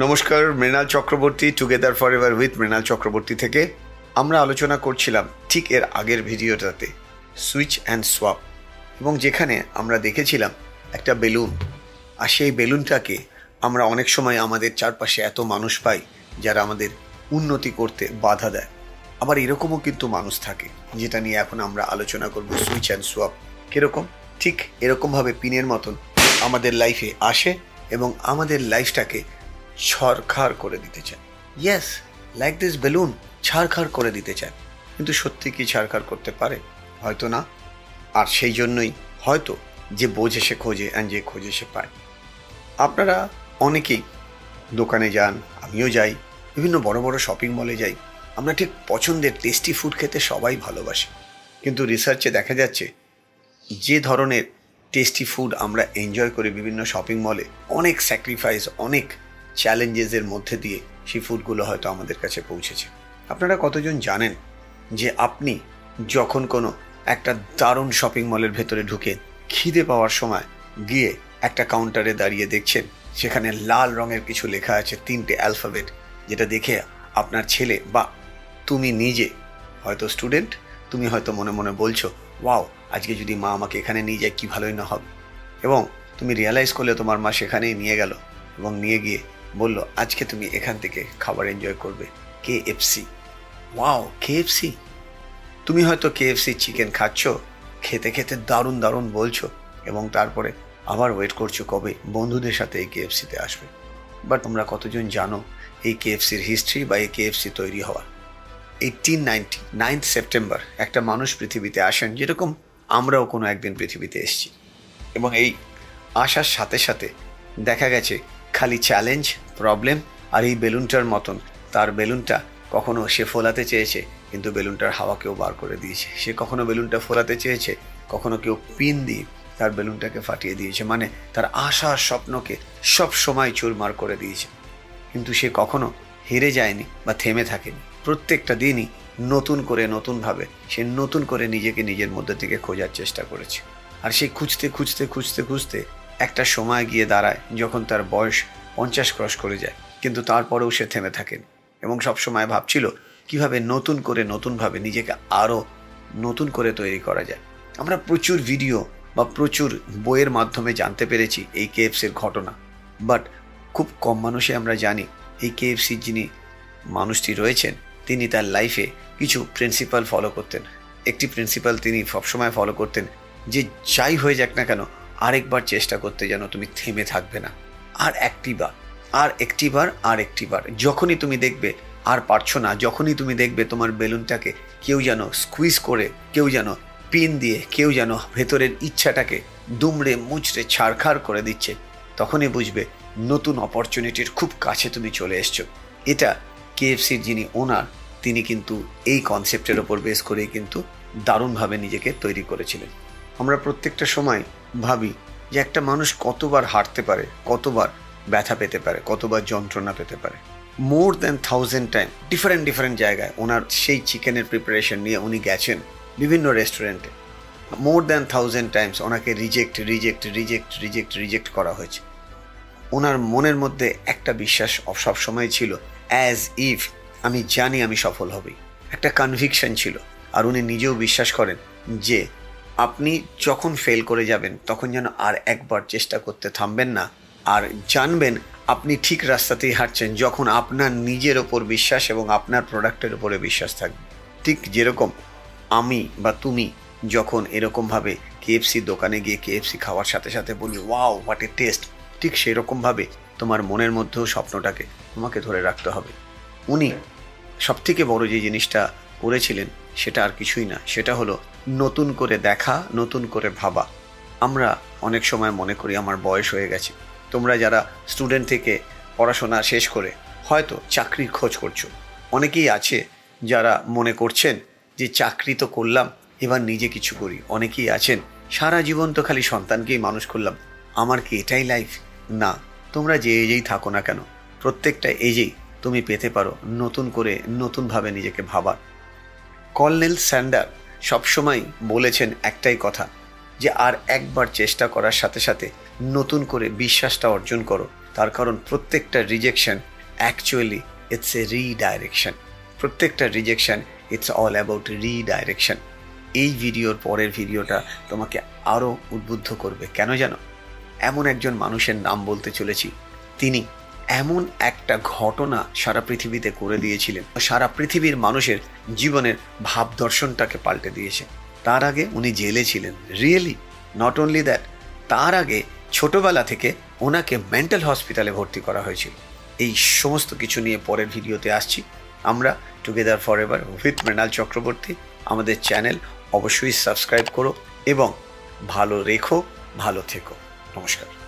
নমস্কার, Mrinal Chakraborty together for ever with Mrinal Chakraborty থেকে আমরা আলোচনা করছিলাম ঠিক এর আগের ভিডিওটাতে সুইচ অ্যান্ড সোয়াপ এবং যেখানে আমরা দেখেছিলাম একটা বেলুন, আর সেই বেলুনটাকে আমরা অনেক সময় আমাদের চারপাশে এত মানুষ পাই যারা আমাদের উন্নতি করতে বাধা দেয়। আবার এরকমও কিন্তু মানুষ থাকে, যেটা নিয়ে এখন আমরা আলোচনা করব সুইচ অ্যান্ড সোয়াপ কীরকম? ঠিক এরকমভাবে পিনের মতন আমাদের লাইফে আসে এবং আমাদের লাইফটাকে ছড়খাড় করে দিতে চায়। ইয়েস লাইক দিস বেলুন ছাড়খাড় করে দিতে চায়। কিন্তু সত্যি কি ছাড়খাড় করতে পারে? হয়তো না। আর সেই জন্যই হয়তো যে বোঝে সে খোঁজে অ্যান্ড যে খোঁজে সে পায়। আপনারা অনেকেই দোকানে যান, আমিও যাই, বিভিন্ন বড় বড় শপিং মলে যাই। আমরা ঠিক পছন্দের টেস্টি ফুড খেতে সবাই ভালোবাসি। কিন্তু রিসার্চে দেখা যাচ্ছে, যে ধরনের টেস্টি ফুড আমরা এনজয় করি বিভিন্ন শপিং মলে অনেক স্যাক্রিফাইস অনেক চ্যালেঞ্জেসের মধ্যে দিয়ে সেই ফুডগুলো হয়তো আমাদের কাছে পৌঁছেছে। আপনারা কতজন জানেন যে আপনি যখন কোনো একটা দারুণ শপিং মলের ভেতরে ঢুকে খিদে পাওয়ার সময় গিয়ে একটা কাউন্টারে দাঁড়িয়ে দেখছেন, সেখানে লাল রঙের কিছু লেখা আছে, তিনটে অ্যালফাবেট যেটা দেখে আপনার ছেলে, বা, তুমি নিজে হয়তো স্টুডেন্ট তুমি হয়তো মনে মনে বলছো, ওয়াও, আজকে যদি মা আমাকে এখানে নিয়ে যায়, কি ভালোই না হবে এবং তুমি রিয়ালাইজ করলে তোমার মা সেখানেই নিয়ে গেল এবং নিয়ে গিয়ে বলল, আজকে তুমি এখান থেকে খাবার এনজয় করবে K FC wow K FC তুমি হয়তো কে এফসি চিকেন খাচ্ছ, খেতে খেতে দারুণ দারুণ বলছো এবং তারপরে আবার ওয়েট করছ কবে বন্ধুদের সাথে এই কে এফ কেএফসিতে আসবে। বাট তোমরা কতজন জানো এই কেএফসির হিস্ট্রি বা এই কেএফসি তৈরি হওয়া এইটিন নাইনটি নাইন্থ সেপ্টেম্বর একটা মানুষ পৃথিবীতে আসেন, যেরকম আমরাও কোনো একদিন পৃথিবীতে এসেছি। এবং এই আসার সাথে সাথে দেখা গেছে, খালি চ্যালেঞ্জ প্রবলেম আর এই বেলুনটার মতন। তার বেলুনটা কখনো সে ফোলাতে চেয়েছে, কিন্তু বেলুনটার হাওয়া কেউ বার করে দিয়েছে। সে কখনো বেলুনটা ফোলাতে চেয়েছে, কখনো কেউ পিন দিয়ে তার বেলুনটাকে ফাটিয়ে দিয়েছে। মানে তার আশা স্বপ্নকে সব সময় চুরমার করে দিয়েছে। কিন্তু সে কখনো হেরে যায়নি বা থেমে থাকেনি। প্রত্যেকটা দিনই নতুন করে নতুনভাবে সে নতুন করে নিজেকে নিজের মধ্যে থেকে খোঁজার চেষ্টা করেছে। আর সে খুঁজতে খুঁজতে খুঁজতে খুঁজতে একটা সময় গিয়ে দাঁড়ায়, যখন তার বয়স পঞ্চাশ ক্রস করে যায়। কিন্তু তারপরেও সে থেমে থাকেন এবং সবসময় ভাবছিল, কীভাবে নতুন করে নতুনভাবে নিজেকে আরও নতুন করে তৈরি করা যায়। আমরা প্রচুর ভিডিও বা প্রচুর বইয়ের মাধ্যমে জানতে পেরেছি এই কেএফসির ঘটনা। বাট খুব কম মানুষে আমরা জানি এই কেএফসির যিনি মানুষটি রয়েছেন, তিনি তার লাইফে কিছু প্রিন্সিপাল ফলো করতেন। একটি প্রিন্সিপাল তিনি সবসময় ফলো করতেন যে যাই হয়ে যাক না কেন, আরেকবার চেষ্টা করতে যেন তুমি থেমে থাকবে না। আর একটিবার আর একটিবার আর একটিবার। যখনই তুমি দেখবে, আর পারছ না, যখনই তুমি দেখবে তোমার বেলুনটাকে কেউ যেন স্কুইজ করে, কেউ যেন পিন দিয়ে, কেউ যেন ভেতরের ইচ্ছাটাকে দুমড়ে মুচড়ে ছাড়খাড় করে দিচ্ছে, তখনই বুঝবে নতুন অপরচুনিটির খুব কাছে তুমি চলে এসছো। এটা কেএফসির যিনি ওনার তিনি কিন্তু এই কনসেপ্টের ওপর বেস করেই কিন্তু দারুণভাবে নিজেকে তৈরি করেছিলেন। আমরা প্রত্যেকটা সময় ভাবি যে একটা মানুষ কতবার হারতে পারে, কতবার ব্যথা পেতে পারে, কতবার যন্ত্রণা পেতে পারে। More than thousand time different different জায়গায় ওনার সেই চিকেনের প্রিপারেশন নিয়ে উনি গেছেন বিভিন্ন রেস্টুরেন্টে মোর দ্যান থাউজেন্ড টাইমস ওনাকে reject reject reject reject reject করা হয়েছে। ওনার মনের মধ্যে একটা বিশ্বাস সবসময় ছিল অ্যাজ ইফ আমি জানি আমি সফল হবই। একটা কনভিকশন ছিল। আর উনি নিজেও বিশ্বাস করেন যে আপনি যখন ফেল করে যাবেন, তখন যেন আর একবার চেষ্টা করতে থামবেন না। আর জানবেন, আপনি ঠিক রাস্তাতেই হাঁটছেন যখন আপনার নিজের ওপর বিশ্বাস এবং আপনার প্রোডাক্টের ওপরে বিশ্বাস থাকবে। ঠিক যেরকম আমি বা তুমি যখন এরকমভাবে কেএফসি দোকানে গিয়ে কেএফসি খাওয়ার সাথে সাথে বলি ওয়াও হোয়াট এ টেস্ট ঠিক সেরকমভাবে তোমার মনের মধ্যেও স্বপ্নটাকে তোমাকে ধরে রাখতে হবে। উনি সবথেকে বড় যে জিনিসটা করেছিলেন সেটা আর কিছুই না। সেটা হলো নতুন করে দেখা, নতুন করে ভাবা। আমরা অনেক সময় মনে করি আমার বয়স হয়ে গেছে। তোমরা যারা স্টুডেন্ট থেকে পড়াশোনা শেষ করে হয়তো চাকরির খোঁজ করছ। অনেকেই আছে যারা মনে করছেন যে চাকরি তো করলাম, এবার নিজে কিছু করি। অনেকেই আছেন, সারা জীবন তো খালি সন্তানকেই মানুষ করলাম। আমার কি এটাই লাইফ না, তোমরা যে এজেই থাকো না কেন? প্রত্যেকটা এজেই তুমি পেতে পারো নতুন করে নতুনভাবে নিজেকে ভাবার কর্নেল স্যান্ডার সবসময় বলেছেন একটাই কথা, যে আর একবার চেষ্টা করার সাথে সাথে নতুন করে বিশ্বাসটা অর্জন করো। তার কারণ প্রত্যেকটা rejection actually it's a redirection প্রত্যেকটা rejection it's all about redirection এই ভিডিওর পরের ভিডিওটা তোমাকে আরও উদ্বুদ্ধ করবে। কেন জানো? এমন একজন মানুষের নাম বলতে চলেছি, তিনি এমন একটা ঘটনা সারা পৃথিবীতে করে দিয়েছিলেন। সারা পৃথিবীর মানুষের জীবনের ভাব দর্শনটাকে পাল্টে দিয়েছে। তার আগে উনি জেলে ছিলেন। রিয়েলি নট অনলি দ্যাট তার আগে ছোটবেলা থেকে ওনাকে মেন্টাল হসপিটালে ভর্তি করা হয়েছিল। এই সমস্ত কিছু নিয়ে পরের ভিডিওতে আসছি। আমরা together for ever with Mrinal Chakraborty আমাদের চ্যানেল অবশ্যই সাবস্ক্রাইব করো এবং ভালো রেখো, ভালো থেকো। নমস্কার।